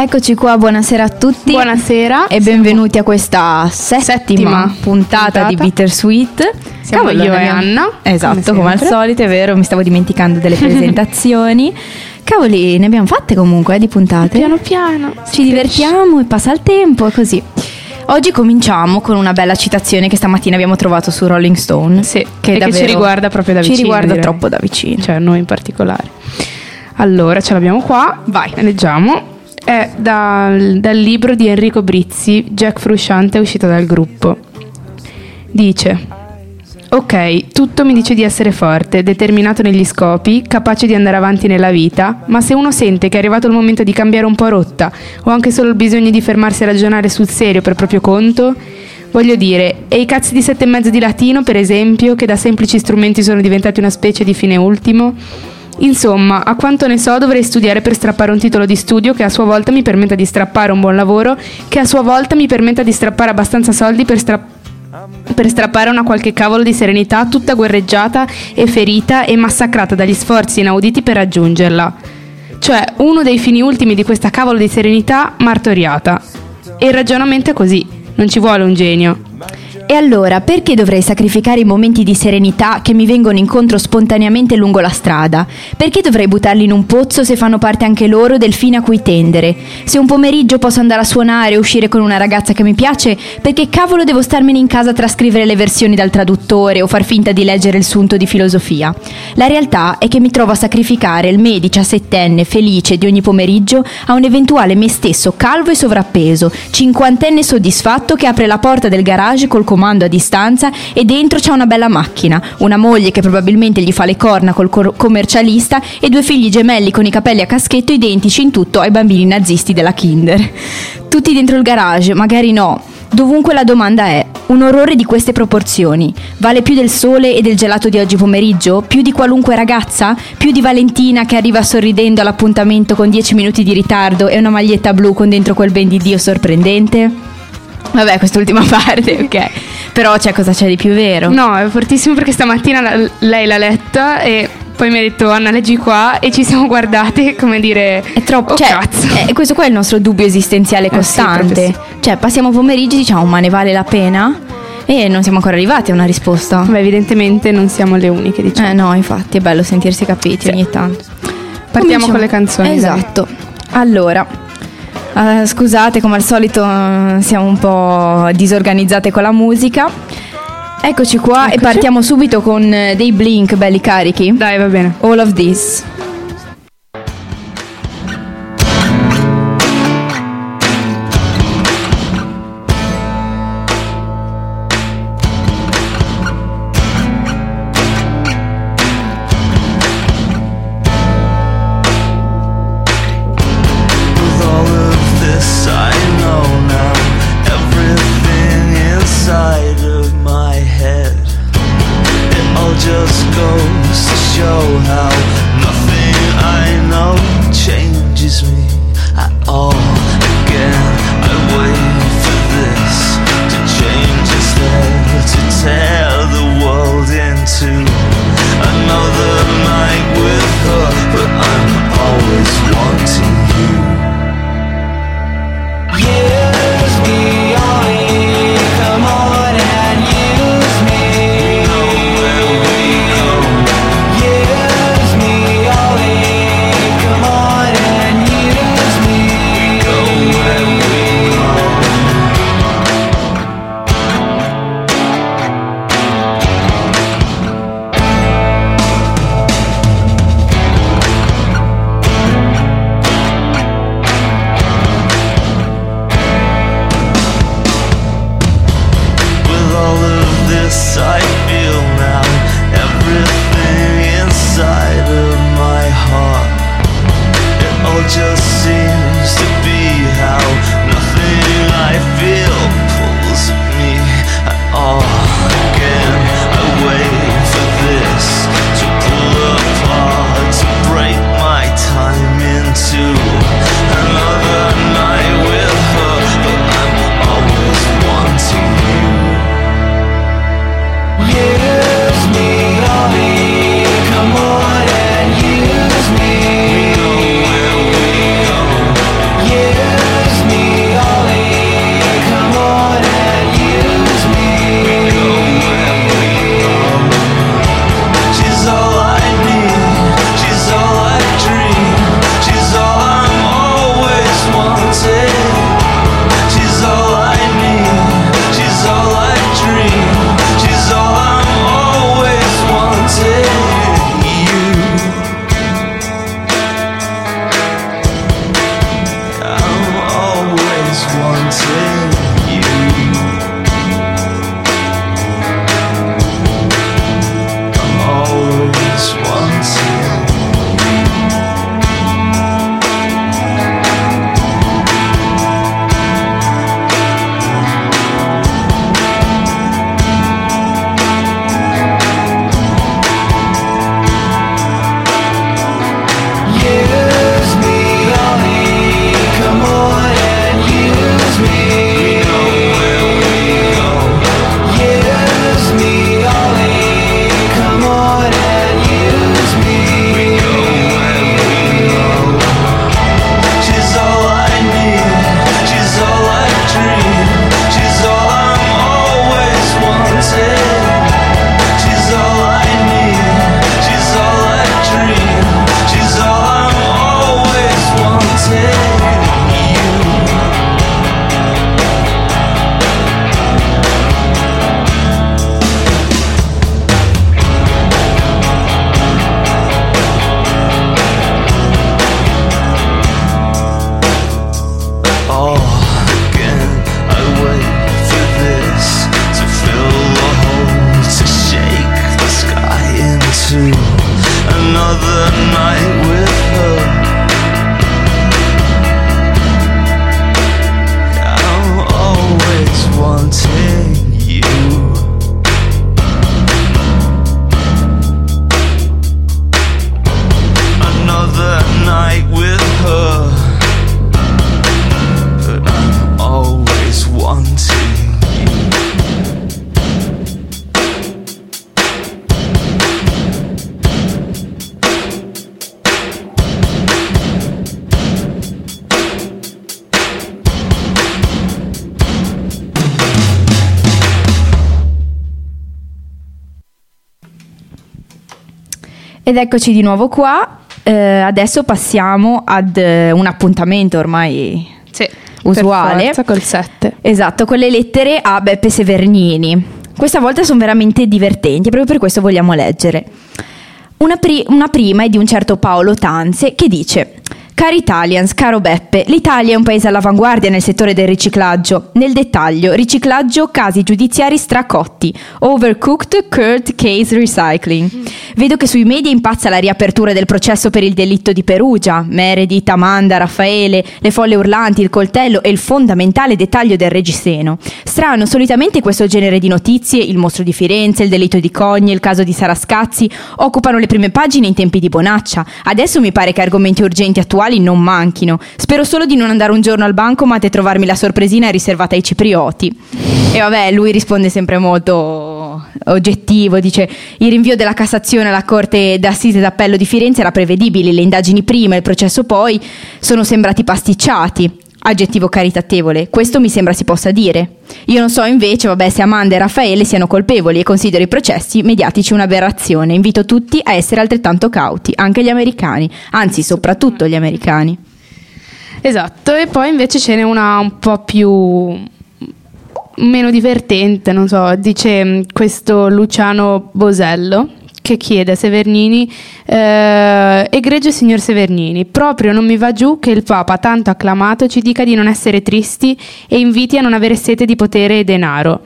Eccoci qua, buonasera a tutti. Buonasera. E benvenuti a questa settima, Settima puntata, puntata. di Bittersweet. Siamo io ne e Anna, Esatto, come come, al solito, è vero, mi stavo dimenticando delle presentazioni. Cavoli, ne abbiamo fatte comunque eh, di puntate. Piano piano. Ci divertiamo e passa il tempo e così. Oggi cominciamo con una bella citazione che stamattina abbiamo trovato su Rolling Stone. Sì, che, che ci riguarda proprio da Ci vicino, riguarda direi. troppo da vicino. Cioè, noi in particolare. Allora, ce l'abbiamo qua. Vai. Leggiamo. È dal, dal libro di Enrico Brizzi, Jack Frusciante è uscito dal gruppo. Dice: Ok, tutto mi dice di essere forte, determinato negli scopi, capace di andare avanti nella vita, ma se uno sente che è arrivato il momento di cambiare un po' rotta, o anche solo il bisogno di fermarsi a ragionare sul serio per proprio conto, voglio dire, e i cazzi di sette e mezzo di latino, per esempio, che da semplici strumenti sono diventati una specie di fine ultimo? Insomma, a quanto ne so dovrei studiare per strappare un titolo di studio che a sua volta mi permetta di strappare un buon lavoro, che a sua volta mi permetta di strappare abbastanza soldi per strappare per strappare una qualche cavolo di serenità tutta guerreggiata e ferita e massacrata dagli sforzi inauditi per raggiungerla. Cioè, uno dei fini ultimi di questa cavolo di serenità martoriata. E il ragionamento è così, non ci vuole un genio. E allora, perché dovrei sacrificare i momenti di serenità che mi vengono incontro spontaneamente lungo la strada? Perché dovrei buttarli in un pozzo se fanno parte anche loro del fine a cui tendere? Se un pomeriggio posso andare a suonare o uscire con una ragazza che mi piace, perché cavolo devo starmene in casa a trascrivere le versioni dal traduttore o far finta di leggere il sunto di filosofia? La realtà è che mi trovo a sacrificare il me diciassettenne felice di ogni pomeriggio a un eventuale me stesso calvo e sovrappeso, cinquantenne soddisfatto che apre la porta del garage col comando a distanza e dentro c'è una bella macchina, una moglie che probabilmente gli fa le corna col cor- commercialista e due figli gemelli con i capelli a caschetto identici in tutto ai bambini nazisti della Kinder. Tutti dentro il garage, magari no. Dovunque la domanda è, un orrore di queste proporzioni vale più del sole e del gelato di oggi pomeriggio? Più di qualunque ragazza? Più di Valentina che arriva sorridendo all'appuntamento con 10 minuti di ritardo e una maglietta blu con dentro quel ben di Dio sorprendente? Vabbè, quest'ultima parte, ok. Però c'è cosa c'è di più vero? No, è fortissimo perché stamattina la- lei l'ha letta e poi mi ha detto Anna leggi qua e ci siamo guardate come dire È troppo, oh, cioè, cazzo. eh, questo qua è il nostro dubbio esistenziale Eh sì, costante. proprio Cioè, passiamo pomeriggi e diciamo, ma ne vale la pena? E non siamo ancora arrivati a una risposta. Beh, evidentemente non siamo le uniche, diciamo. Eh no, infatti è bello sentirsi capiti Sì. ogni tanto. Partiamo Cominciamo. con le canzoni. dai. Esatto. Allora, eh, scusate, come al solito eh, siamo un po' disorganizzate con la musica. Eccoci qua e Eccoci. partiamo subito con eh, dei blink belli carichi. Dai, va bene. All of this. Eccoci di nuovo qua. Eh, adesso passiamo ad eh, un appuntamento ormai Sì. Usuale. Forza, col 7. Esatto, con le lettere a Beppe Severnini. Questa volta sono veramente divertenti, proprio per questo vogliamo leggere. Una, pri- una prima è di un certo Paolo Tanze che dice: Cari Italians, caro Beppe, l'Italia è un paese all'avanguardia nel settore del riciclaggio. Nel dettaglio, riciclaggio casi giudiziari stracotti, overcooked curd case recycling. Vedo che sui media impazza la riapertura del processo per il delitto di Perugia, Meredith, Amanda, Raffaele, le folle urlanti, il coltello e il fondamentale dettaglio del reggiseno. Strano, solitamente questo genere di notizie, il mostro di Firenze, il delitto di Cogne, il caso di Sarascazzi, occupano le prime pagine in tempi di bonaccia. Adesso mi pare che argomenti urgenti attuali non manchino. Spero solo di non andare un giorno al bancomat e trovarmi la sorpresina riservata ai ciprioti. E vabbè, lui risponde sempre molto oggettivo, dice il rinvio della Cassazione alla Corte d'Assise d'Appello di Firenze era prevedibile, le indagini prima e il processo poi sono sembrati pasticciati. Aggettivo caritatevole, questo mi sembra si possa dire. Io non so invece, vabbè, se Amanda e Raffaele siano colpevoli e considero i processi mediatici un'aberrazione. Invito tutti a essere altrettanto cauti, anche gli americani, anzi soprattutto gli americani. Esatto, e poi invece ce n'è una un po' più meno divertente, non so, dice questo Luciano Bosello che chiede a Severnini, eh, egregio signor Severnini, proprio non mi va giù che il Papa tanto acclamato ci dica di non essere tristi e inviti a non avere sete di potere e denaro.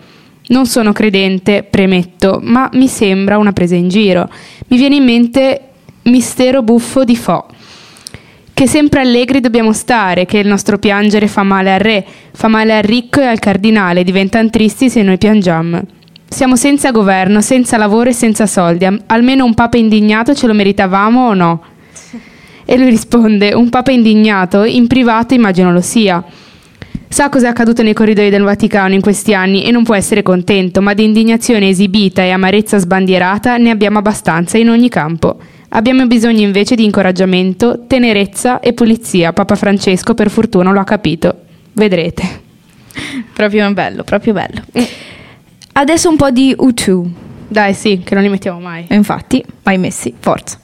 Non sono credente, premetto, ma mi sembra una presa in giro. Mi viene in mente mistero buffo di Fo che sempre allegri dobbiamo stare, che il nostro piangere fa male al re, fa male al ricco e al cardinale, diventano tristi se noi piangiamo. Siamo senza governo, senza lavoro e senza soldi, almeno un papa indignato ce lo meritavamo o no? E lui risponde, un papa indignato, in privato immagino lo sia. Sa cosa è accaduto nei corridoi del Vaticano in questi anni e non può essere contento, ma di indignazione esibita e amarezza sbandierata ne abbiamo abbastanza in ogni campo. Abbiamo bisogno invece di incoraggiamento, tenerezza e pulizia. Papa Francesco per fortuna lo ha capito. Vedrete. Proprio bello, proprio bello. Adesso un po' di U2. Dai, sì, che non li mettiamo mai. E infatti, mai messi, forza.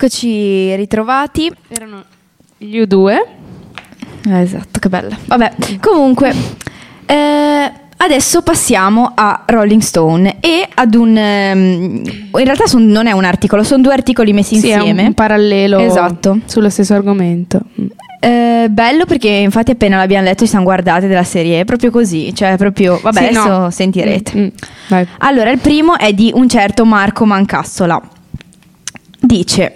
Eccoci ritrovati. Erano gli U2. Eh, Esatto, che bella. Vabbè, comunque, eh, adesso passiamo a Rolling Stone e ad un... ehm, in realtà son- non è un articolo, sono due articoli messi Sì, è un- insieme. un parallelo Esatto. sullo stesso argomento. Mm. Eh, bello perché infatti appena l'abbiamo letto ci siamo guardate della serie, è proprio così, cioè proprio... Vabbè, Sì, no. adesso sentirete. Mm, mm, vai. Allora, il primo è di un certo Marco Mancassola. Dice: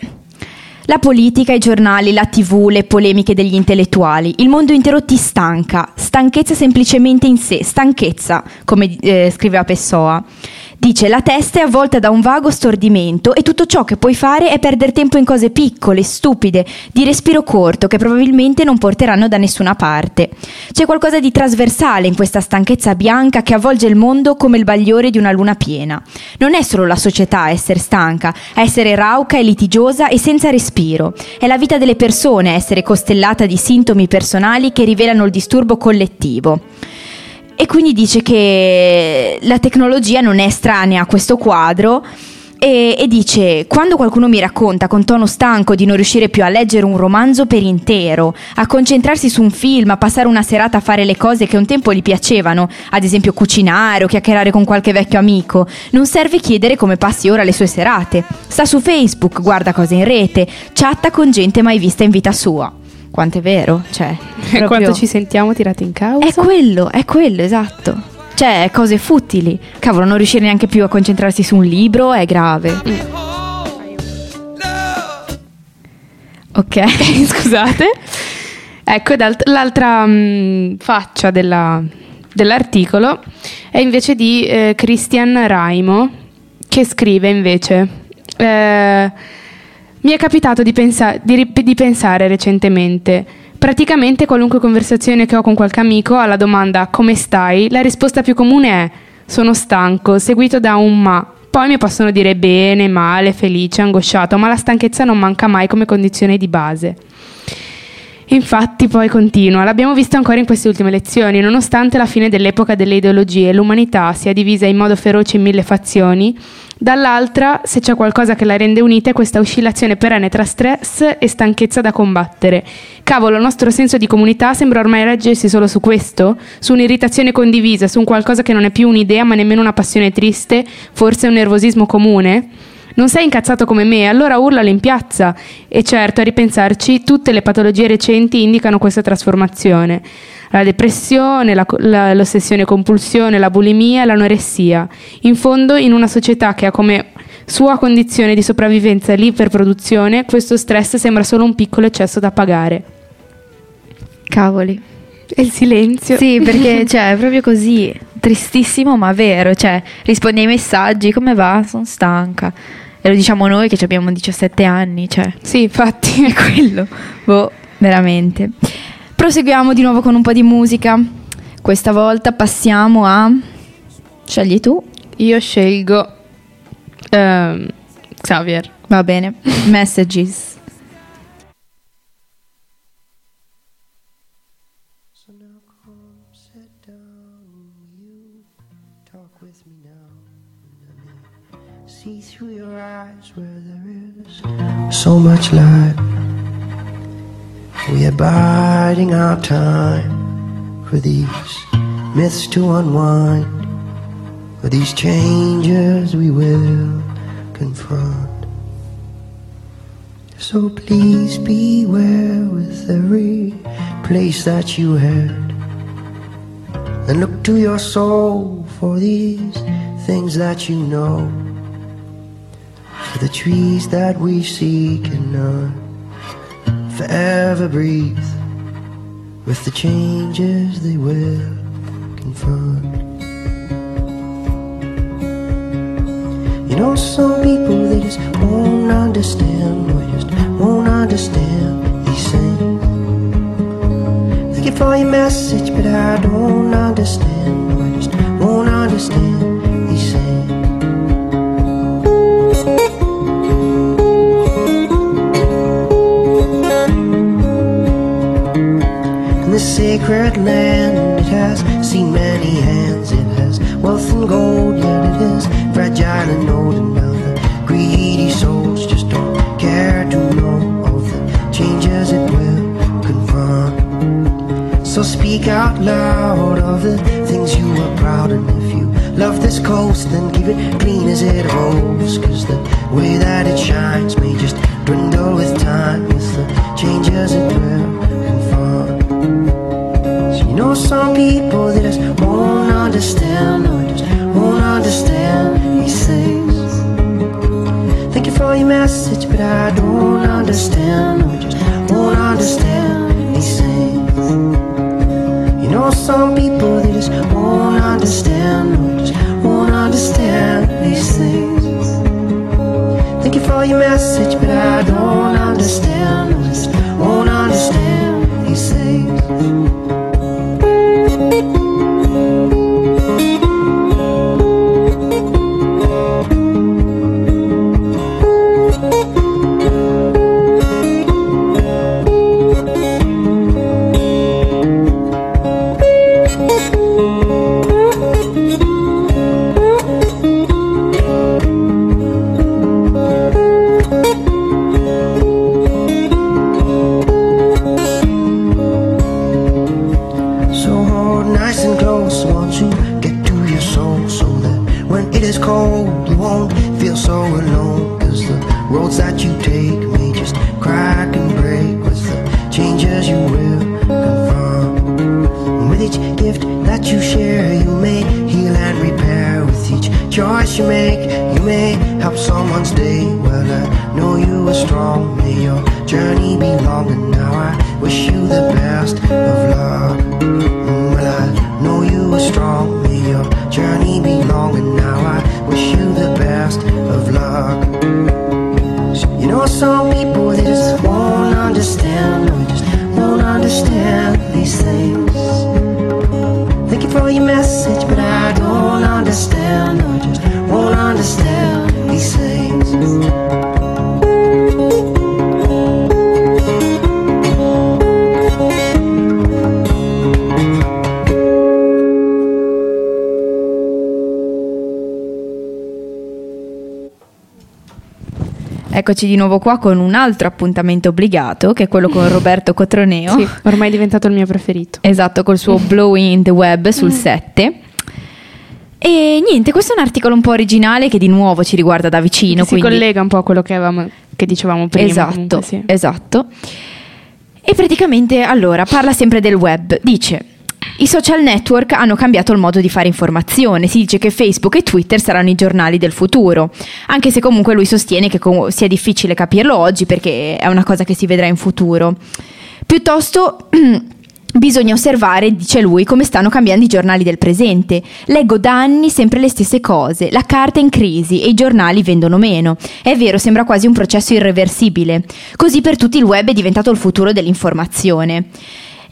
La politica, i giornali, la TV, le polemiche degli intellettuali, il mondo intero ti stanca. Stanchezza semplicemente in sé, stanchezza, come eh, scriveva Pessoa. Dice: La testa è avvolta da un vago stordimento e tutto ciò che puoi fare è perdere tempo in cose piccole, stupide, di respiro corto, che probabilmente non porteranno da nessuna parte. C'è qualcosa di trasversale in questa stanchezza bianca che avvolge il mondo come il bagliore di una luna piena. Non è solo la società a essere stanca, a essere rauca e litigiosa e senza respiro. È la vita delle persone a essere costellata di sintomi personali che rivelano il disturbo collettivo. E quindi dice che la tecnologia non è estranea a questo quadro e, dice quando qualcuno mi racconta con tono stanco di non riuscire più a leggere un romanzo per intero, a concentrarsi su un film, a passare una serata a fare le cose che un tempo gli piacevano, ad esempio cucinare o chiacchierare con qualche vecchio amico, non serve chiedere come passi ora le sue serate. Sta su Facebook, guarda cose in rete, chatta con gente mai vista in vita sua. Quanto è vero, cioè... proprio- Quanto ci sentiamo tirati in causa? è quello, è quello, esatto. Cioè, cose futili. Cavolo, non riuscire neanche più a concentrarsi su un libro è grave. Ok. Scusate. Ecco, l'altra mm, faccia della- dell'articolo è invece di eh, Christian Raimo, che scrive invece: eh, Mi è capitato di, pensa- di di pensare recentemente. Praticamente qualunque conversazione che ho con qualche amico alla domanda come stai, la risposta più comune è sono stanco, seguito da un ma. Poi mi possono dire bene, male, felice, angosciato, ma la stanchezza non manca mai come condizione di base. Infatti poi continua, l'abbiamo visto ancora in queste ultime lezioni, nonostante la fine dell'epoca delle ideologie l'umanità sia divisa in modo feroce in mille fazioni, dall'altra, se c'è qualcosa che la rende unita è questa oscillazione perenne tra stress e stanchezza da combattere. Cavolo, il nostro senso di comunità sembra ormai reggersi solo su questo, su un'irritazione condivisa, su un qualcosa che non è più un'idea ma nemmeno una passione triste, forse un nervosismo comune? Non sei incazzato come me, allora urlalo in piazza. E certo, a ripensarci, tutte le patologie recenti indicano questa trasformazione. La depressione, la- la- l'ossessione compulsione, la bulimia, l'anoressia. In fondo, in una società che ha come sua condizione di sopravvivenza l'iperproduzione, questo stress sembra solo un piccolo eccesso da pagare. Cavoli. E il silenzio. Sì, perché cioè, è proprio così. Tristissimo, ma vero. Cioè, rispondi ai messaggi, come va? Sono stanca. E lo diciamo noi che abbiamo 17 anni, cioè. Sì, infatti. È quello. Boh, veramente. Proseguiamo di nuovo con un po' di musica. Questa volta passiamo a... Scegli tu. Io scelgo ehm, Xavier. Va bene. Messages. So much light. We are biding our time for these myths to unwind, for these changes we will confront. So please beware with every place that you head. And look to your soul for these things that you know. For the trees that we seek see cannot forever breathe with the changes they will confront. You know, some people they just won't understand, or just won't understand these things. Thank for your message, but I don't understand, or just won't understand sacred land. It has seen many hands, it has wealth and gold, yet it is fragile and old. And now the greedy souls just don't care to know of the changes it will confront. So speak out loud of the things you are proud of. If you love this coast, then keep it clean as it holds. Cause the way that it shines may just dwindle with time, with the changes it will you know some people that just won't understand Or just won't understand these things Thank you for your message but I don't understand Or just won't understand these things you know some people they just won't understand or just won't understand these things. Thank you for your message, but I don't understand. I just won't understand these things. Eccoci di nuovo qua con un altro appuntamento obbligato, che è quello con Roberto Cotroneo. Sì, ormai è diventato il mio preferito. Esatto, col suo Blowing in the Web sul 7. E niente, questo è un articolo un po' originale che di nuovo ci riguarda da vicino. si quindi... collega un po' a quello che, avevamo, che dicevamo prima. Esatto, comunque, sì. esatto. E praticamente allora parla sempre del web. Dice: I social network hanno cambiato il modo di fare informazione. Si dice che Facebook e Twitter saranno i giornali del futuro. Anche se comunque lui sostiene che sia difficile capirlo oggi perché è una cosa che si vedrà in futuro. Piuttosto. Bisogna osservare, dice lui, come stanno cambiando i giornali del presente. Leggo da anni sempre le stesse cose, la carta è in crisi e i giornali vendono meno. È vero, sembra quasi un processo irreversibile. Così per tutti il web è diventato il futuro dell'informazione.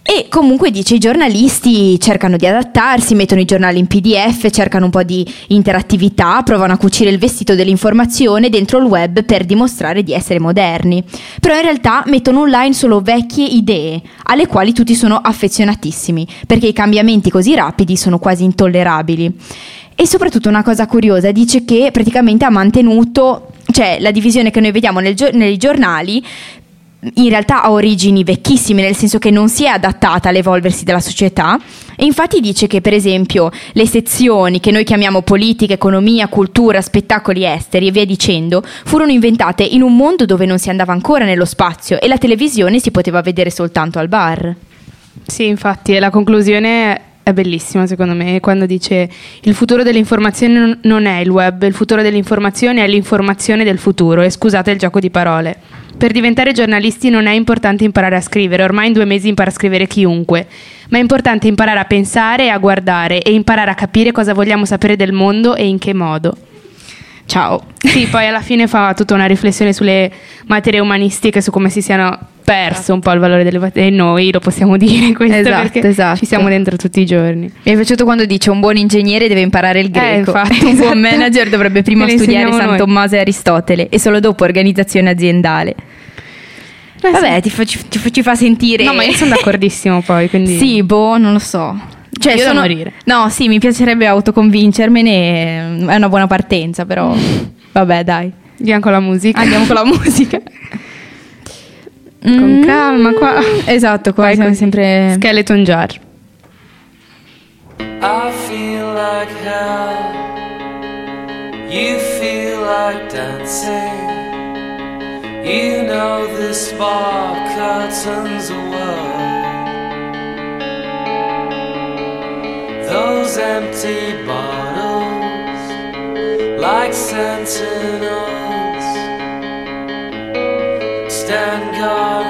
E comunque dice i giornalisti cercano di adattarsi, mettono i giornali in PDF, cercano un po' di interattività, provano a cucire il vestito dell'informazione dentro il web per dimostrare di essere moderni. Però in realtà mettono online solo vecchie idee, alle quali tutti sono affezionatissimi, perché i cambiamenti così rapidi sono quasi intollerabili. E soprattutto una cosa curiosa, dice che praticamente ha mantenuto, cioè la divisione che noi vediamo nel nei giornali in realtà ha origini vecchissime, nel senso che non si è adattata all'evolversi della società. E infatti dice che, per esempio, le sezioni che noi chiamiamo politica, economia, cultura, spettacoli esteri e via dicendo, furono inventate in un mondo dove non si andava ancora nello spazio e la televisione si poteva vedere soltanto al bar. Sì, infatti, e la conclusione è bellissima secondo me, quando dice il futuro dell'informazione non- è il web, il futuro dell'informazione è l'informazione del futuro, e scusate il gioco di parole. Per diventare giornalisti non è importante imparare a scrivere, ormai in due mesi impara a scrivere chiunque, ma è importante imparare a pensare e a guardare e imparare a capire cosa vogliamo sapere del mondo e in che modo. Ciao. Sì, poi alla fine fa tutta una riflessione sulle materie umanistiche, su come si siano perso un po' il valore delle materie. E noi lo possiamo dire questo Esatto, perché esatto. ci siamo dentro tutti i giorni. Mi è piaciuto quando dice un buon ingegnere deve imparare il greco. Eh, infatti, un buon esatto. manager dovrebbe prima studiare San noi. Tommaso e Aristotele e solo dopo organizzazione aziendale. Eh, Vabbè, ti, fa, ci, ci fa sentire. No, ma io sono d'accordissimo poi, quindi... Sì, boh, non lo so. Cioè, Io da sono... morire. No, sì, mi piacerebbe autoconvincermene. È una buona partenza, però. Vabbè, dai. Andiamo con la musica. Andiamo con la musica. Con Mm. calma qua. Esatto, qua Vai siamo sempre... Skeleton Jar. I feel like hell. You feel like dancing. You know this bar curtains a world. Those empty bottles, like sentinels, stand guard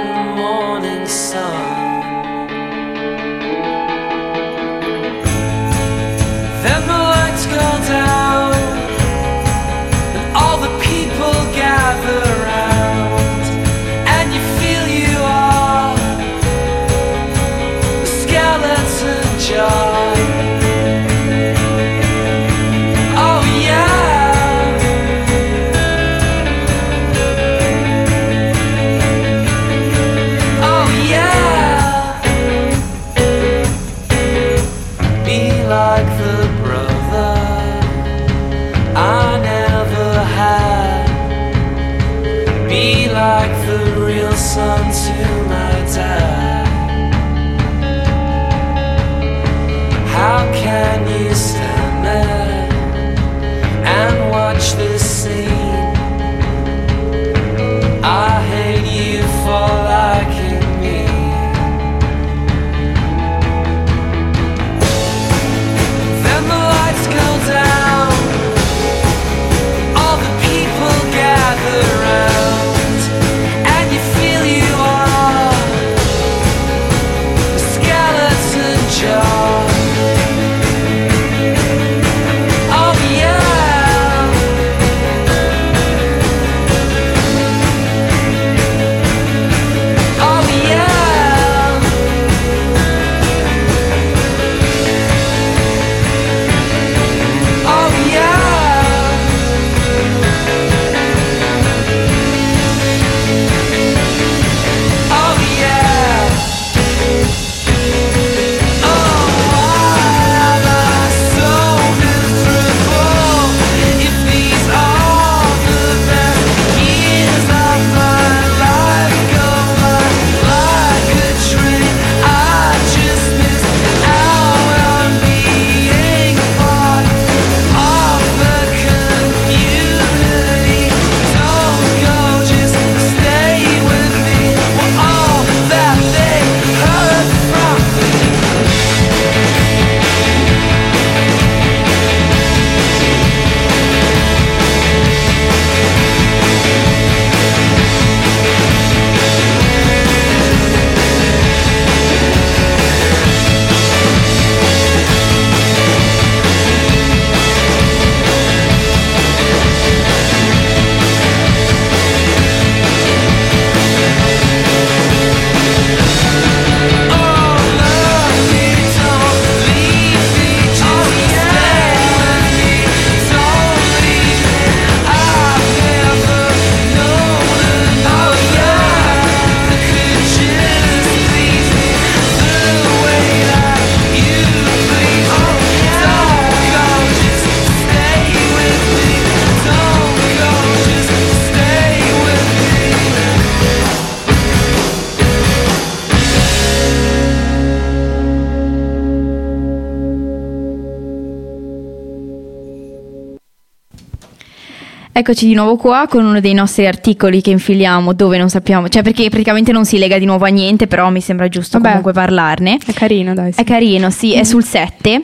Eccoci di nuovo qua con uno dei nostri articoli che infiliamo dove non sappiamo, cioè perché praticamente non si lega di nuovo a niente, però mi sembra giusto Vabbè. comunque parlarne. È carino, dai. sì. È carino, sì, è sul 7.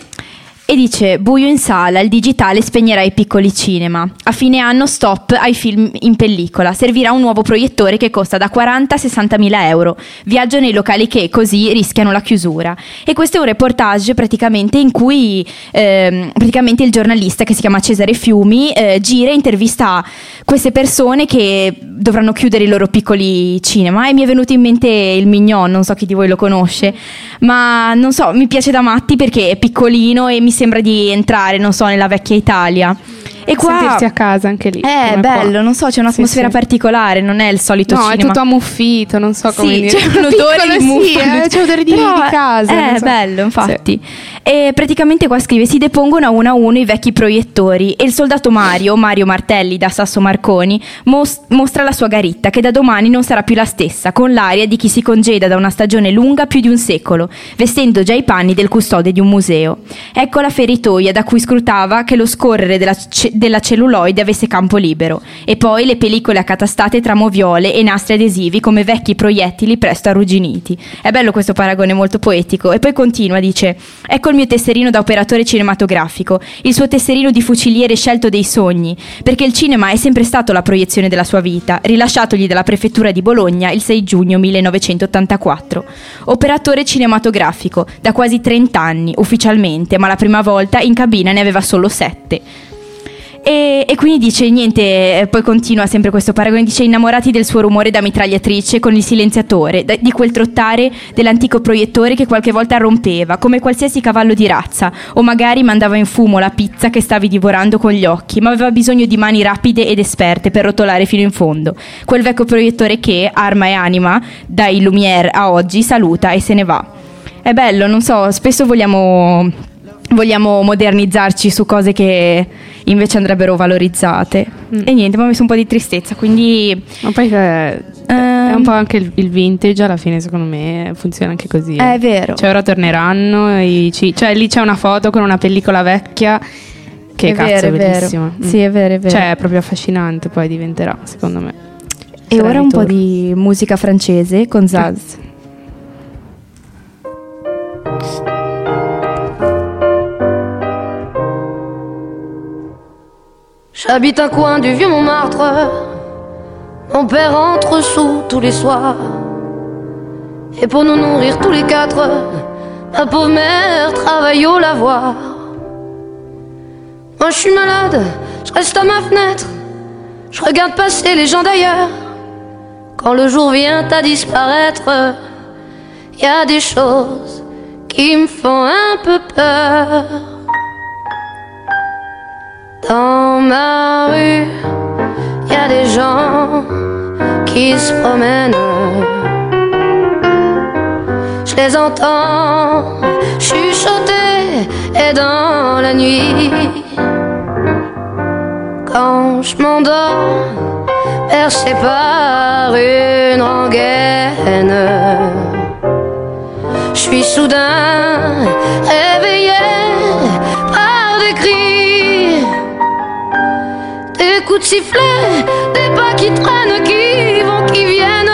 Dice: Buio in sala, il digitale spegnerà i piccoli cinema. A fine anno stop ai film in pellicola. Servirà un nuovo proiettore che costa da 40 a 60 mila euro. Viaggio nei locali che così rischiano la chiusura. E questo è un reportage praticamente in cui ehm, praticamente il giornalista che si chiama Cesare Fiumi eh, gira e intervista queste persone che dovranno chiudere i loro piccoli cinema. E mi è venuto in mente il Mignon, non so chi di voi lo conosce, ma non so, mi piace da matti perché è piccolino e mi sembra di entrare, non so, nella vecchia Italia. E qua Sentirsi a casa anche lì. è qua. bello, non so, c'è un'atmosfera Sì, sì. particolare, non è il solito No, è cinema. tutto ammuffito, non so come Sì, dire. c'è un odore di muffa. Sì, eh, c'è odore di, Però di casa. È non so. bello, infatti. E praticamente qua scrive: si depongono a uno a uno i vecchi proiettori e il soldato Mario, Mario Martelli da Sasso Marconi, mos- mostra la sua garitta che da domani non sarà più la stessa, con l'aria di chi si congeda da una stagione lunga più di un secolo, vestendo già i panni del custode di un museo. Ecco la feritoia da cui scrutava che lo scorrere della, ce- della celluloide avesse campo libero, e poi le pellicole accatastate tra moviole e nastri adesivi come vecchi proiettili presto arrugginiti. È bello questo paragone molto poetico. E poi continua, dice: Ecco il mio tesserino da operatore cinematografico, il suo tesserino di fuciliere scelto dei sogni, perché il cinema è sempre stato la proiezione della sua vita, rilasciatogli dalla prefettura di Bologna il 6 giugno 1984. Operatore cinematografico da quasi 30 anni ufficialmente, ma la prima volta in cabina ne aveva solo 7. E, e quindi dice niente, eh, poi continua sempre questo paragone, dice innamorati del suo rumore da mitragliatrice con il silenziatore, da- di quel trottare dell'antico proiettore che qualche volta rompeva, come qualsiasi cavallo di razza, o magari mandava in fumo la pizza che stavi divorando con gli occhi, ma aveva bisogno di mani rapide ed esperte per rotolare fino in fondo. Quel vecchio proiettore che, arma e anima, dai Lumière a oggi, saluta e se ne va. È bello, non so, spesso vogliamo, vogliamo modernizzarci su cose che invece andrebbero valorizzate. E niente, mi ha messo un po' di tristezza, quindi... Ma poi eh, è ehm, un po' anche il, il vintage alla fine, secondo me, funziona anche così. È vero. Cioè, ora torneranno. i ci- cioè, lì c'è una foto con una pellicola vecchia. Che È cazzo, vero, è è vero. bellissima. Mm. Sì, è vero, è vero. Cioè, è proprio affascinante. Poi diventerà, secondo me. e ora un po' di musica francese con Zaz. J'habite un coin du vieux Montmartre. Mon père rentre sous tous les soirs. Et pour nous nourrir tous les quatre, ma pauvre mère travaille au lavoir. Moi je suis malade, je reste à ma fenêtre. Je regarde passer les gens d'ailleurs. Quand le jour vient à disparaître, il y a des choses qui me font un peu peur. Dans ma rue, il y a des gens qui se promènent. Je les entends chuchoter et dans la nuit, quand je m'endors, percé par une rengaine, je suis soudain réveillé coups de des pas qui traînent, qui vont, qui viennent.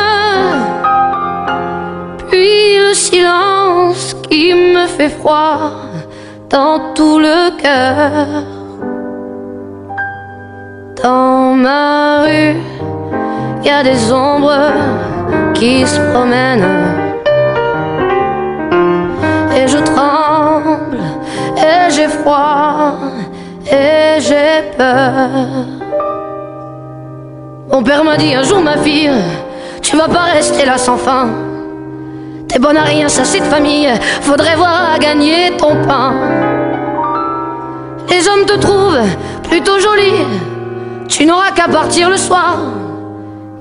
Puis le silence qui me fait froid dans tout le cœur. Dans ma rue, y a des ombres qui se promènent. Et je tremble, et j'ai froid, et j'ai peur. Mon père m'a dit un jour, ma fille, tu vas pas rester là sans fin. T'es bonne à rien, ça c'est de famille, faudrait voir à gagner ton pain. Les hommes te trouvent plutôt jolie, tu n'auras qu'à partir le soir.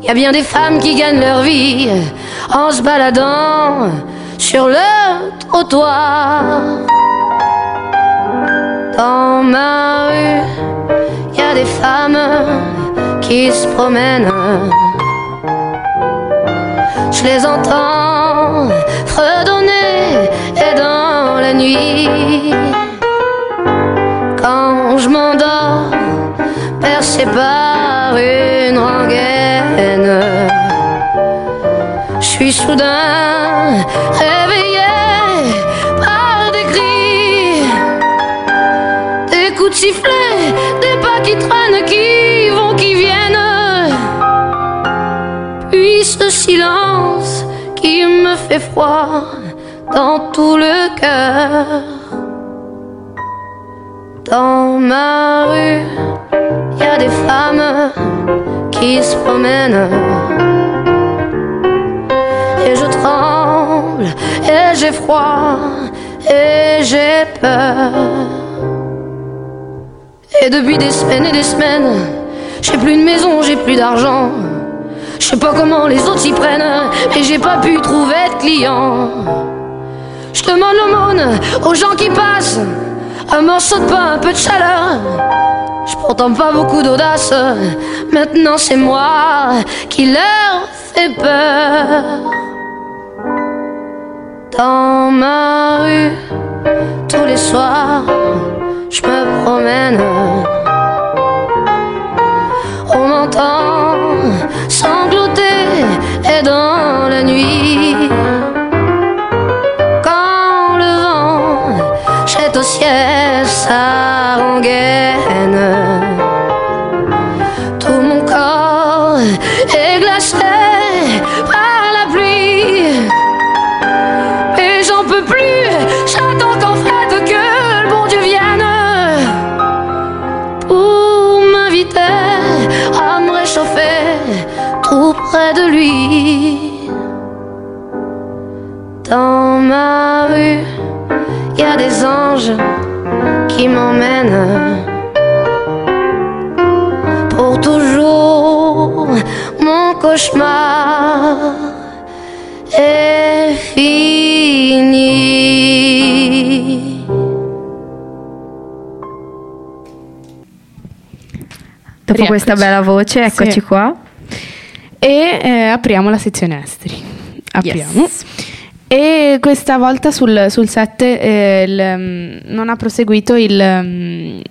Y a bien des femmes qui gagnent leur vie en se baladant sur le trottoir. Dans ma rue, y a des femmes qui se promènent. Je les entends fredonner et dans la nuit, quand je m'endors, percé par une rengaine, je suis soudain réveillé qui me fait froid dans tout le cœur. Dans ma rue, y a des femmes qui se promènent. Et je tremble, et j'ai froid, et j'ai peur. Et depuis des semaines et des semaines, j'ai plus de maison, j'ai plus d'argent. Je sais pas comment les autres s'y prennent, mais j'ai pas pu trouver de clients. Je demande l'aumône aux gens qui passent, un morceau de pain, un peu de chaleur. Je pourtant pas beaucoup d'audace, maintenant c'est moi qui leur fais peur. Dans ma rue, tous les soirs, je me promène. Cauchemar è fini. Dopo questa bella voce, eccoci Sì. qua. E eh, apriamo la sezione esteri. Apriamo. Yes. E questa volta sul, sul set eh, il, mm, non ha proseguito il...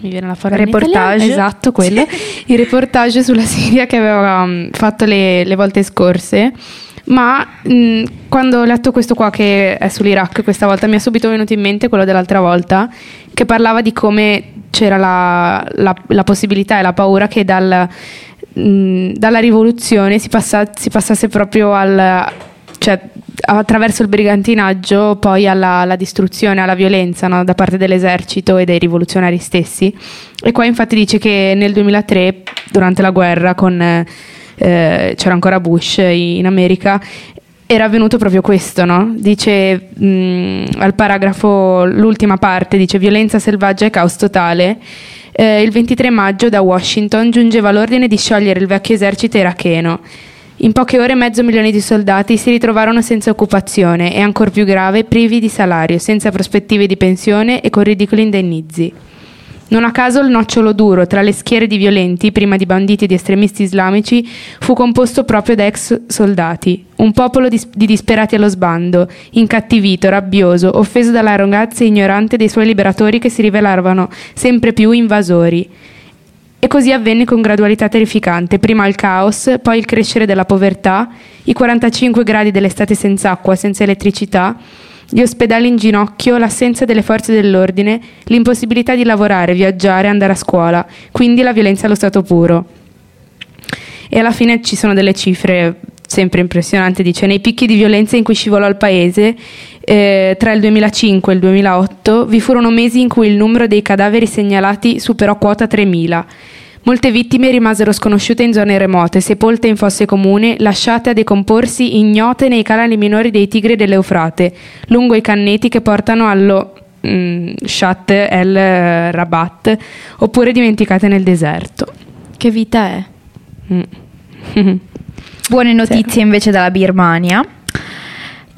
mm, mi viene la parola Reportage. Esatto, quello. il reportage sulla Siria che aveva mm, fatto le, le volte scorse. Ma mm, quando ho letto questo qua che è sull'Iraq questa volta mi è subito venuto in mente quello dell'altra volta che parlava di come c'era la, la- la possibilità e la paura che dal, mh, dalla rivoluzione si, passa- si passasse proprio al cioè attraverso il brigantinaggio poi alla, alla distruzione, alla violenza no? da parte dell'esercito e dei rivoluzionari stessi. E qua infatti dice che nel 2003, durante la guerra, con, eh, c'era ancora Bush in America, era avvenuto proprio questo, no? Dice mh, al paragrafo, l'ultima parte, dice violenza selvaggia e caos totale. Eh, il 23 maggio da Washington giungeva l'ordine di sciogliere il vecchio esercito iracheno. In poche ore mezzo milione di soldati si ritrovarono senza occupazione e, ancor più grave, privi di salario, senza prospettive di pensione e con ridicoli indennizi. Non a caso il nocciolo duro tra le schiere di violenti, prima di banditi e di estremisti islamici, fu composto proprio da ex soldati, un popolo dis- di disperati allo sbando, incattivito, rabbioso, offeso dall'arroganza ignorante dei suoi liberatori che si rivelavano sempre più invasori. E così avvenne con gradualità terrificante, prima il caos, poi il crescere della povertà, i 45 gradi dell'estate senza acqua, senza elettricità, gli ospedali in ginocchio, l'assenza delle forze dell'ordine, l'impossibilità di lavorare, viaggiare, andare a scuola, quindi la violenza allo stato puro. E alla fine ci sono delle cifre sempre impressionanti, dice nei picchi di violenza in cui scivolò il paese, eh, tra il 2005 e il 2008 vi furono mesi in cui il numero dei cadaveri segnalati superò quota 3.000. Molte vittime rimasero sconosciute in zone remote, sepolte in fosse comuni, lasciate a decomporsi ignote nei canali minori dei Tigri e dell'Eufrate, lungo i canneti che portano allo mm, Shat el Rabat, oppure dimenticate nel deserto. Che vita è? Mm. Buone notizie invece dalla Birmania.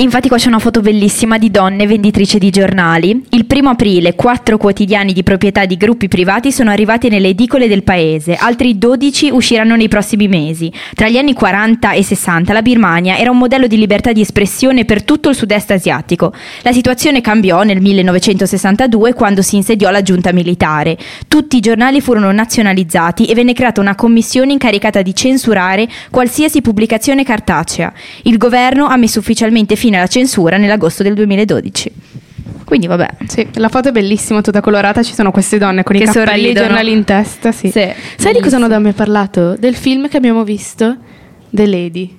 Infatti qua c'è una foto bellissima di donne venditrici di giornali. Il primo aprile quattro quotidiani di proprietà di gruppi privati sono arrivati nelle edicole del paese, altri 12 usciranno nei prossimi mesi. Tra gli anni 40 e 60 la Birmania era un modello di libertà di espressione per tutto il sud-est asiatico. La situazione cambiò nel 1962 quando si insediò la giunta militare. Tutti i giornali furono nazionalizzati e venne creata una commissione incaricata di censurare qualsiasi pubblicazione cartacea. Il governo ha messo ufficialmente fine alla censura nell'agosto del 2012. Quindi vabbè. Sì, la foto è bellissima, tutta colorata, ci sono queste donne con Che i cappelli e i giornali in testa, sì. Sì, Sai di cosa hanno da me parlato? Del film che abbiamo visto? The Lady.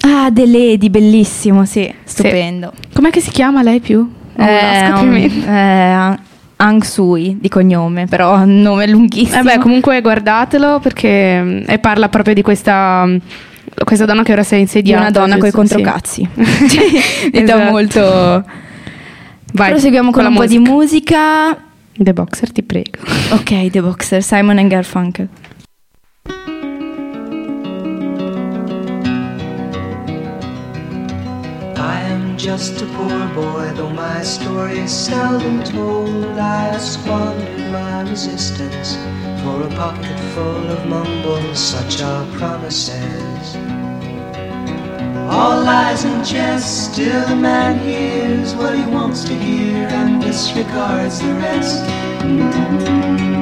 Ah, The Lady, bellissimo, sì, stupendo. Com'è che si chiama lei più? Oh, Eh, no, um, eh, Aung Sui di cognome, però nome lunghissimo. Eh beh, comunque guardatelo perché mm, parla proprio di questa, mm, questa donna che ora si è di insediata. una donna con i? Sì. controcazzi. Detta Esatto. molto... Vai, Proseguiamo con, la un po' di musica. musica. The Boxer, ti prego. Ok, The Boxer, Simon and Garfunkel. Just a poor boy, though my story is seldom told. I squandered my resistance for a pocket full of mumbles, such are promises. All lies and jest, still the man hears what he wants to hear and disregards the rest.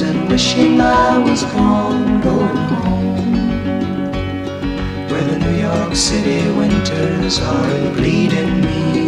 And wishing I was gone, going home. Where the New York City winters are bleeding me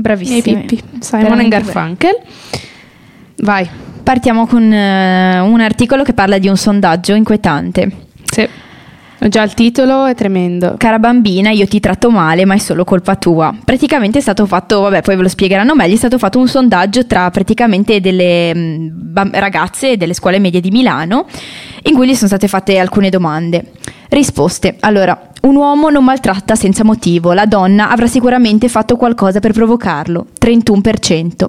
Bravissimi. Miei Pippi. Simon Garfunkel. Vai. Partiamo con eh, un articolo che parla di un sondaggio inquietante. Sì. Ho già il titolo, è tremendo. Cara bambina, io ti tratto male, ma è solo colpa tua. Praticamente è stato fatto, vabbè, poi ve lo spiegheranno meglio, è stato fatto un sondaggio tra praticamente delle bam- ragazze delle scuole medie di Milano, in cui gli sono state fatte alcune domande. Risposte. Allora, un uomo non maltratta senza motivo, la donna avrà sicuramente fatto qualcosa per provocarlo, 31%.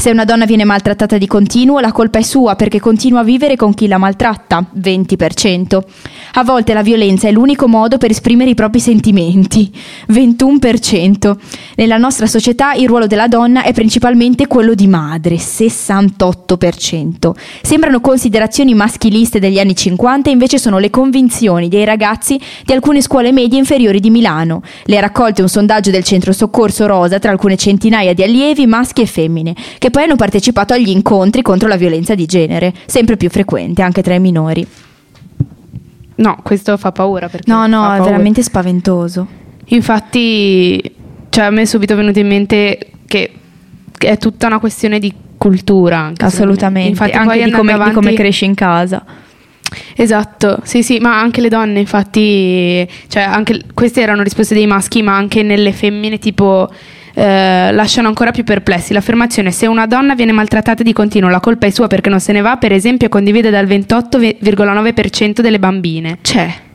Se una donna viene maltrattata di continuo, la colpa è sua perché continua a vivere con chi la maltratta, 20%. A volte la violenza è l'unico modo per esprimere i propri sentimenti, 21%. Nella nostra società il ruolo della donna è principalmente quello di madre, 68%. Sembrano considerazioni maschiliste degli anni 50, invece sono le convinzioni dei ragazzi di alcune scuole medie inferiori di Milano. Le ha raccolte un sondaggio del centro soccorso Rosa tra alcune centinaia di allievi maschi e femmine, che poi hanno partecipato agli incontri contro la violenza di genere, sempre più frequente anche tra i minori. No, questo fa paura perché No, no, è veramente spaventoso. Infatti, cioè, a me è subito venuto in mente che che è tutta una questione di cultura. anche. Assolutamente, Infatti, anche di come, di avanti- come cresci in casa. Esatto, sì, sì, ma anche le donne, infatti, cioè, anche queste erano risposte dei maschi, ma anche nelle femmine, tipo. Eh, lasciano ancora più perplessi l'affermazione se una donna viene maltrattata di continuo la colpa è sua perché non se ne va per esempio condivide dal 28,9% delle bambine C'è.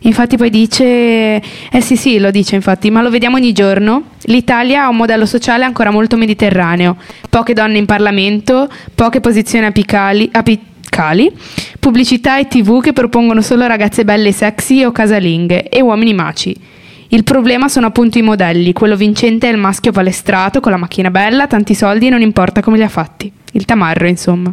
Infatti poi dice, eh sì sì, lo dice infatti, ma lo vediamo ogni giorno. L'Italia ha un modello sociale ancora molto mediterraneo, poche donne in Parlamento, poche posizioni apicali, apicali, pubblicità e tv che propongono solo ragazze belle e sexy o casalinghe e uomini maci. Il problema sono appunto i modelli, quello vincente è il maschio palestrato con la macchina bella, tanti soldi e non importa come li ha fatti. Il tamarro, insomma.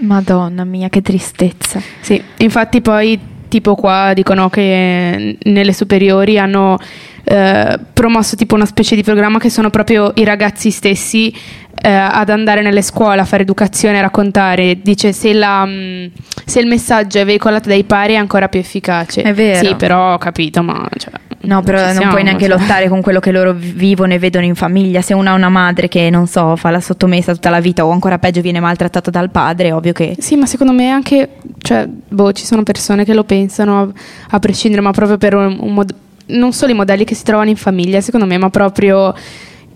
Madonna mia, che tristezza. Sì, infatti poi tipo qua dicono che nelle superiori hanno eh, promosso tipo una specie di programma che sono proprio i ragazzi stessi eh, ad andare nelle scuole a fare educazione, a raccontare. Dice se, la, mh, se il messaggio è veicolato dai pari è ancora più efficace. È vero. Sì, però ho capito, ma... Cioè, No, però non siamo, puoi neanche cioè. lottare con quello che loro vi- vivono e vedono in famiglia. Se una ha una madre che, non so, fa la sottomessa tutta la vita o ancora peggio viene maltrattata dal padre, è ovvio che... Sì, ma secondo me anche, cioè, boh, ci sono persone che lo pensano a, a prescindere, ma proprio per un, un mod- non solo i modelli che si trovano in famiglia, secondo me, ma proprio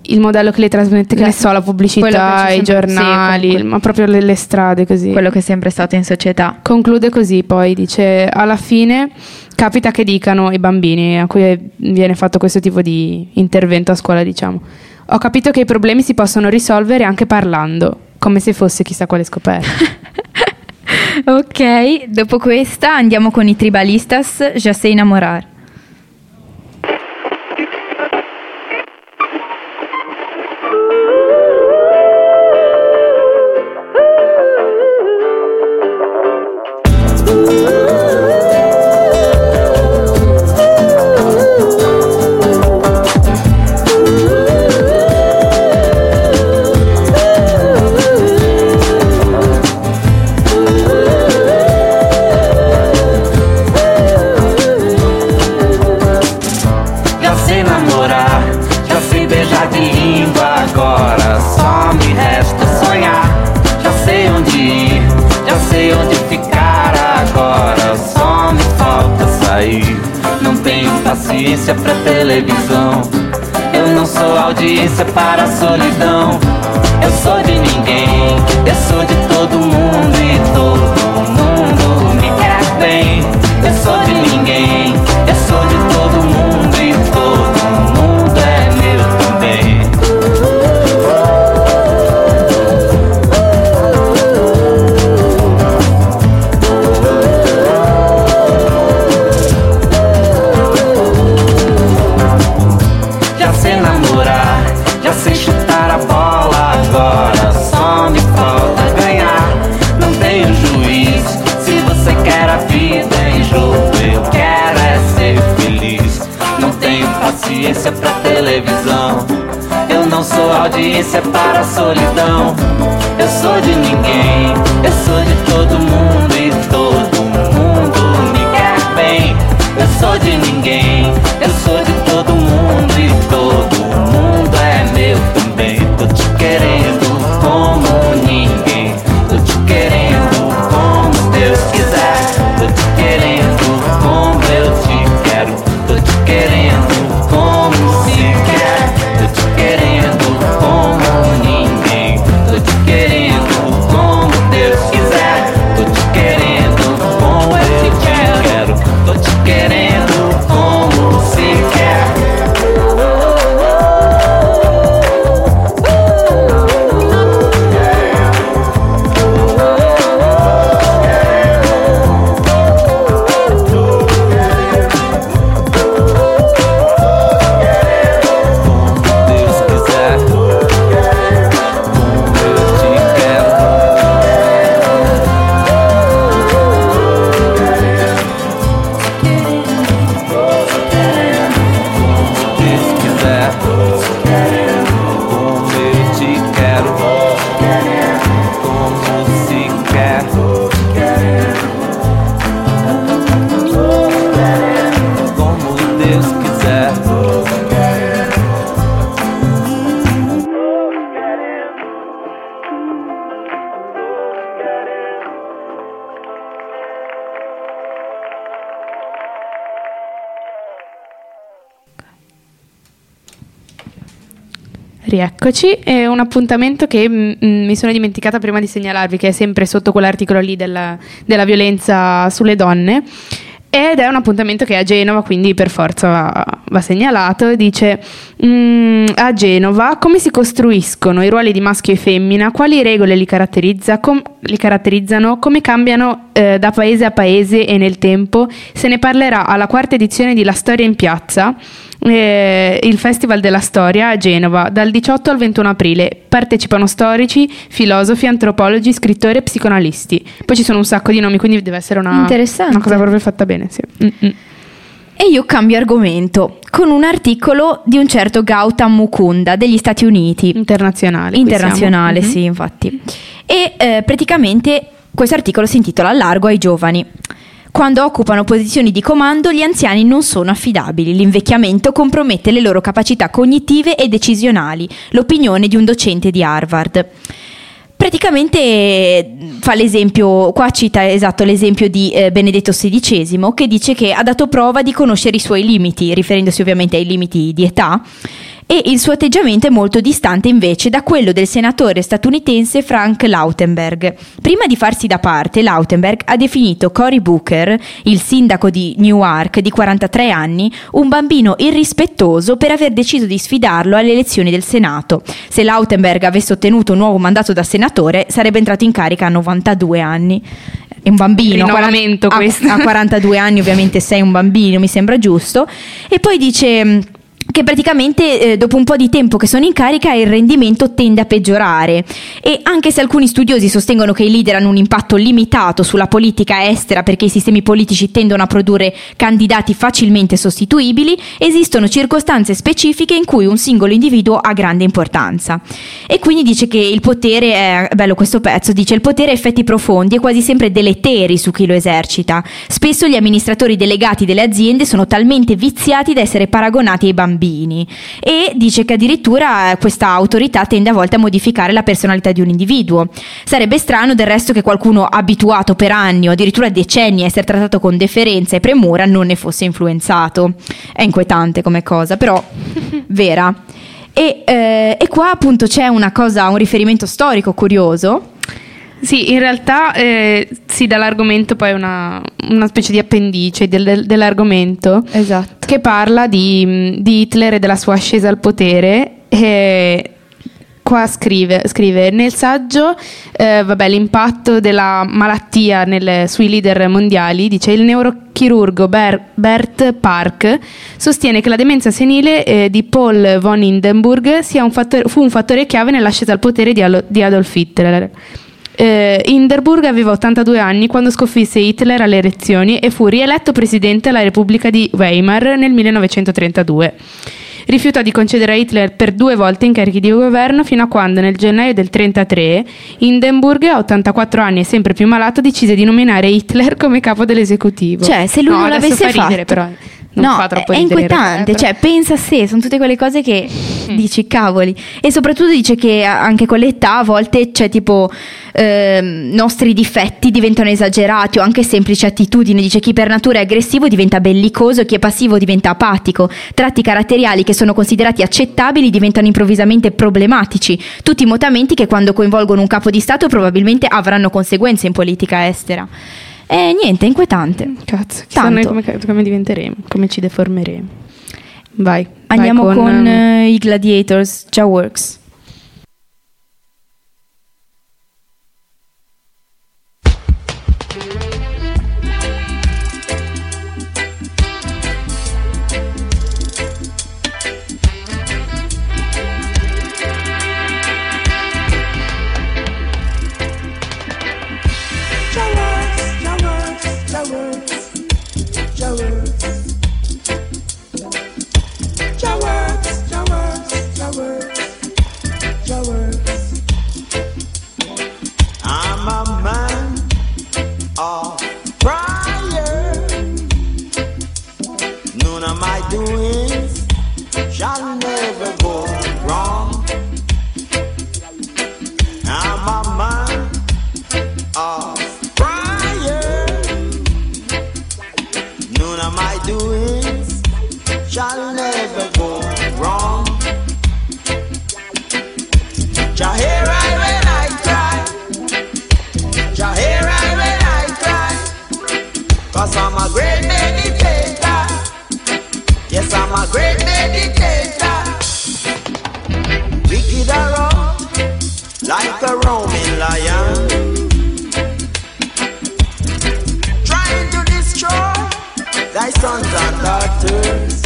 il modello che le trasmette, che ne so, la pubblicità, i sì, giornali, comunque. ma proprio le, le strade così. Quello che è sempre stato in società. Conclude così, poi dice, alla fine capita che dicano i bambini a cui viene fatto questo tipo di intervento a scuola, diciamo. Ho capito che i problemi si possono risolvere anche parlando, come se fosse chissà quale scoperta. ok, dopo questa andiamo con i tribalistas, Ya sé audiência para a solidão. Rieccoci, è un appuntamento che mm, mm, mi sono dimenticata prima di segnalarvi, che è sempre sotto quell'articolo lì della, della violenza sulle donne. Ed è un appuntamento che è a Genova, quindi per forza va, va segnalato. Dice: "Mm, A Genova come si costruiscono i ruoli di maschio e femmina? Quali regole li, caratterizza, com- li caratterizzano? Come cambiano eh, da paese a paese e nel tempo? Se ne parlerà alla quarta edizione di La Storia in Piazza, eh, il Festival della Storia a Genova, dal 18 al 21 aprile. Partecipano storici, filosofi, antropologi, scrittori e psicoanalisti. Poi ci sono un sacco di nomi, quindi deve essere una, una cosa proprio fatta bene. Sì. Mm-mm. E io cambio argomento con un articolo di un certo Gautam Mukunda degli Stati Uniti. Internazionale. Internazionale. Mhm. sì, infatti. E eh, praticamente questo articolo si intitola Allargo ai giovani. Quando occupano posizioni di comando, gli anziani non sono affidabili. L'invecchiamento compromette le loro capacità cognitive e decisionali. L'opinione di un docente di Harvard. Praticamente eh, fa l'esempio, qua cita esatto l'esempio di eh, Benedetto XVI che dice che ha dato prova di conoscere i suoi limiti, riferendosi ovviamente ai limiti di età, e il suo atteggiamento è molto distante invece da quello del senatore statunitense Frank Lautenberg. Prima di farsi da parte, Lautenberg ha definito Cory Booker, il sindaco di Newark di 43 anni, un bambino irrispettoso per aver deciso di sfidarlo alle elezioni del Senato. Se Lautenberg avesse ottenuto un nuovo mandato da senatore, sarebbe entrato in carica a 92 anni. È un bambino, Rinnovamento a- questo. a 42 anni ovviamente sei un bambino, mi sembra giusto. E poi dice che praticamente eh, dopo un po' di tempo che sono in carica il rendimento tende a peggiorare e anche se alcuni studiosi sostengono che i leader hanno un impatto limitato sulla politica estera perché i sistemi politici tendono a produrre candidati facilmente sostituibili, esistono circostanze specifiche in cui un singolo individuo ha grande importanza. E quindi dice che il potere è bello questo pezzo, dice il potere ha effetti profondi e quasi sempre deleteri su chi lo esercita. Spesso gli amministratori delegati delle aziende sono talmente viziati da essere paragonati ai bambini e dice che addirittura questa autorità tende a volte a modificare la personalità di un individuo. Sarebbe strano del resto che qualcuno abituato per anni o addirittura decenni a essere trattato con deferenza e premura non ne fosse influenzato. È inquietante come cosa, però vera. E, eh, e qua appunto c'è una cosa, un riferimento storico curioso. Sì, in realtà eh, sì, dall'argomento poi una, una specie di appendice del- del- dell'argomento Esatto. che parla di, di Hitler e della sua ascesa al potere. E qua scrive, scrive nel saggio eh, vabbè, l'impatto della malattia nel- sui leader mondiali, dice il neurochirurgo Ber- Bert Park sostiene che la demenza senile eh, di Paul von Hindenburg sia un fattore- fu un fattore chiave nell'ascesa al potere di, di Adolf Hitler. Eh, Hindenburg aveva 82 anni quando sconfisse Hitler alle elezioni e fu rieletto presidente della Repubblica di Weimar nel 1932. Rifiutò di concedere a Hitler per due volte incarichi di governo fino a quando nel gennaio del 1933 Hindenburg, a 84 anni e sempre più malato, decise di nominare Hitler come capo dell'esecutivo. Cioè, se lui No, non l'avesse fa ridere, fatto- però non no, fa troppo è inquietante, però. cioè pensa a sé, sono tutte quelle cose che Mm. dici cavoli. E soprattutto dice che anche con l'età a volte c'è tipo ehm, nostri difetti diventano esagerati o anche semplici attitudini. Dice chi per natura è aggressivo diventa bellicoso, chi è passivo diventa apatico. Tratti caratteriali che sono considerati accettabili diventano improvvisamente problematici. Tutti mutamenti che quando coinvolgono un capo di Stato probabilmente avranno conseguenze in politica estera. E niente, è inquietante. Cazzo, chissà noi Tanto. come, come diventeremo, come ci deformeremo. Vai. vai Andiamo con, ehm, eh, i Gladiators, già daughters.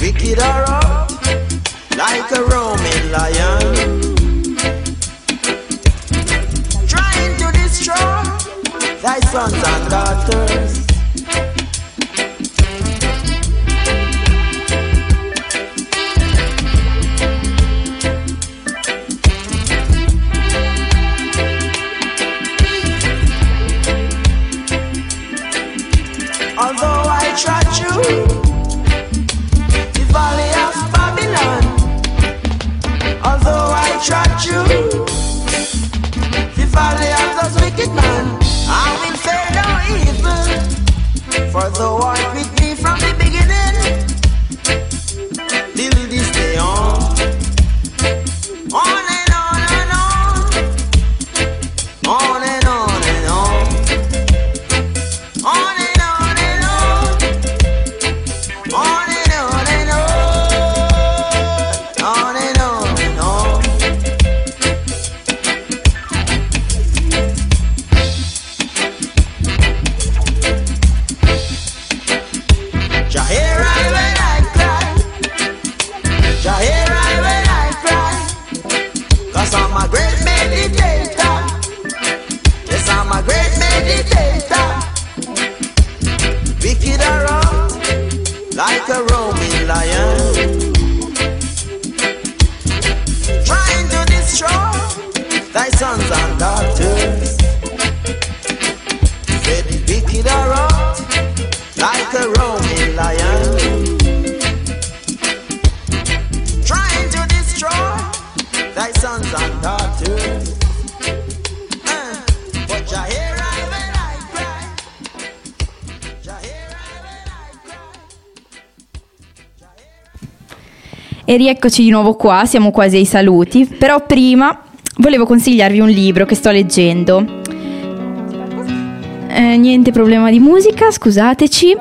Wicked are up like a roaming lion, trying to destroy thy sons and daughters. E rieccoci di nuovo qua, siamo quasi ai saluti, però prima volevo consigliarvi un libro che sto leggendo. Eh, niente problema di musica, scusateci.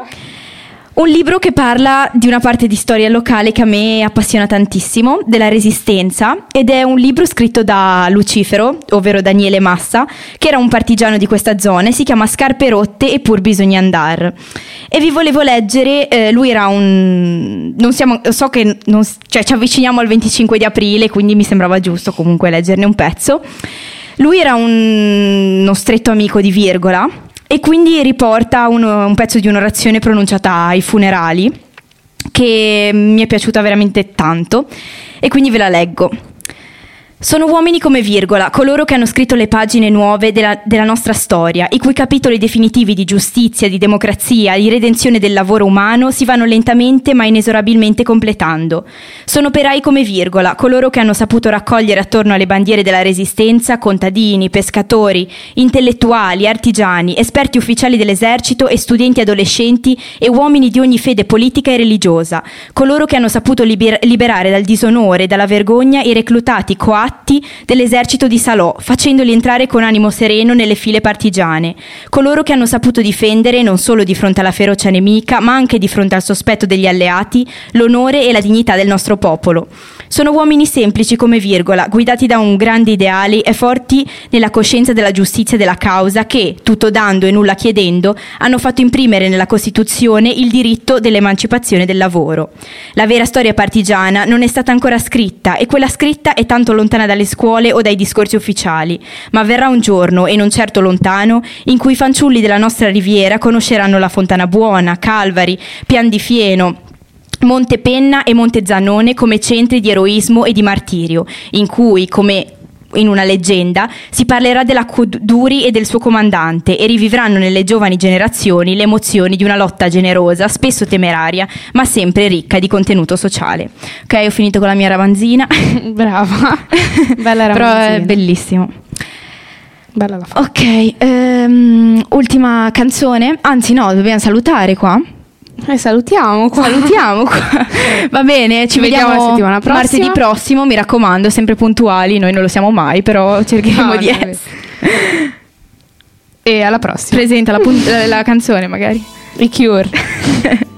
Un libro che parla di una parte di storia locale che a me appassiona tantissimo, della Resistenza, ed è un libro scritto da Lucifero, ovvero Daniele Massa, che era un partigiano di questa zona, e si chiama Scarpe rotte e pur bisogna andare. E vi volevo leggere, eh, lui era un... non siamo, so che non cioè, ci avviciniamo al 25 di aprile, quindi mi sembrava giusto comunque leggerne un pezzo. Lui era un- uno stretto amico di Virgola e quindi riporta un, un pezzo di un'orazione pronunciata ai funerali che mi è piaciuta veramente tanto e quindi ve la leggo. Sono uomini come Virgola, coloro che hanno scritto le pagine nuove della, della nostra storia, i cui capitoli definitivi di giustizia, di democrazia, di redenzione del lavoro umano si vanno lentamente ma inesorabilmente completando. Sono operai come Virgola, coloro che hanno saputo raccogliere attorno alle bandiere della resistenza contadini, pescatori, intellettuali, artigiani, esperti ufficiali dell'esercito e studenti adolescenti e uomini di ogni fede politica e religiosa, coloro che hanno saputo liber- liberare dal disonore e dalla vergogna i reclutati coatti dell'esercito di Salò, facendoli entrare con animo sereno nelle file partigiane, coloro che hanno saputo difendere non solo di fronte alla ferocia nemica, ma anche di fronte al sospetto degli alleati, l'onore e la dignità del nostro popolo. Sono uomini semplici come Virgola, guidati da un grande ideale e forti nella coscienza della giustizia e della causa che, tutto dando e nulla chiedendo, hanno fatto imprimere nella Costituzione il diritto dell'emancipazione del lavoro. La vera storia partigiana non è stata ancora scritta e quella scritta è tanto lontana dalle scuole o dai discorsi ufficiali, ma verrà un giorno, e non certo lontano, in cui i fanciulli della nostra riviera conosceranno la Fontana Buona, Calvari, Pian di Fieno, Monte Penna e Monte Zannone come centri di eroismo e di martirio, in cui, come in una leggenda, si parlerà della Kuduri e del suo comandante e rivivranno nelle giovani generazioni le emozioni di una lotta generosa, spesso temeraria, ma sempre ricca di contenuto sociale. Ok, ho finito con la mia ramanzina. Brava. Bella Però è bellissimo. Bella la fa. Ok, ehm, ultima canzone. Anzi, no, dobbiamo salutare qua. Eh, salutiamo qua. Salutiamo qua. Va bene, ci, Ci vediamo vediamo, la settimana prossima. martedì prossimo, mi raccomando, sempre puntuali, noi non lo siamo mai, però cercheremo No, di essere. E alla prossima. Presenta la, pun- la- la canzone magari. I Cure.